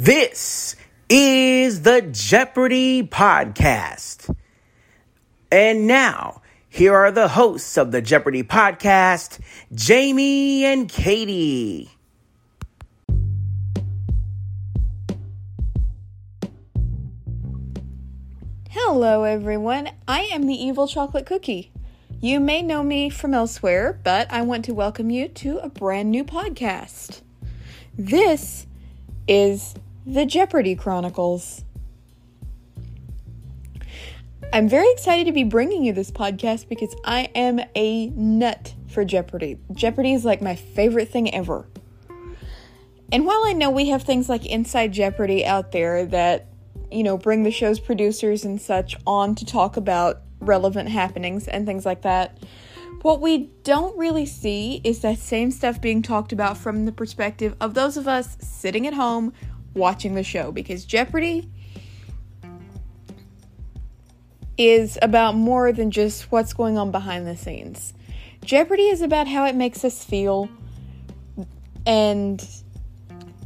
This is the Jeopardy Podcast. And now, here are the hosts of the Jeopardy Podcast, Jamie and Katie. Hello, everyone. I am the Evil Chocolate Cookie. You may know me from elsewhere, but I want to welcome you to a brand new podcast. This is the Jeopardy Chronicles. I'm very excited to be bringing you this podcast because I am a nut for Jeopardy. Jeopardy is like my favorite thing ever. And while I know we have things like Inside Jeopardy out there that you know, bring the show's producers and such on to talk about relevant happenings and things like that. What we don't really see is that same stuff being talked about from the perspective of those of us sitting at home watching the show because Jeopardy is about more than just what's going on behind the scenes. Jeopardy is about how it makes us feel and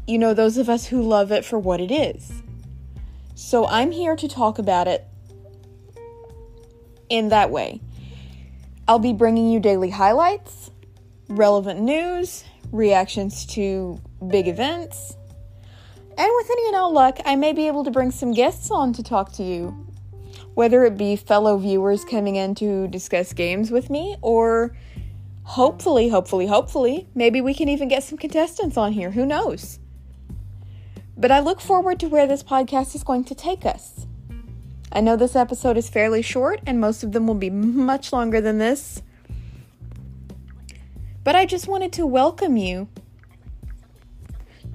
you know those of us who love it for what it is. So I'm here to talk about it in that way. I'll be bringing you daily highlights, relevant news, reactions to big events, and with any and all luck, I may be able to bring some guests on to talk to you. Whether it be fellow viewers coming in to discuss games with me, or hopefully, hopefully, hopefully, maybe we can even get some contestants on here. Who knows? But I look forward to where this podcast is going to take us. I know this episode is fairly short, and most of them will be much longer than this. But I just wanted to welcome you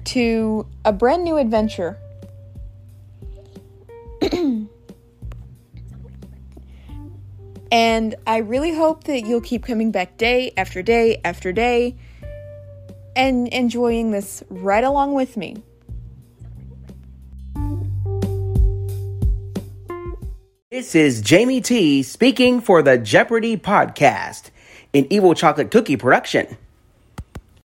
to a brand new adventure. and I really hope that you'll keep coming back day after day after day and enjoying this right along with me. This is Jamie T speaking for the Jeopardy podcast, an evil chocolate cookie production.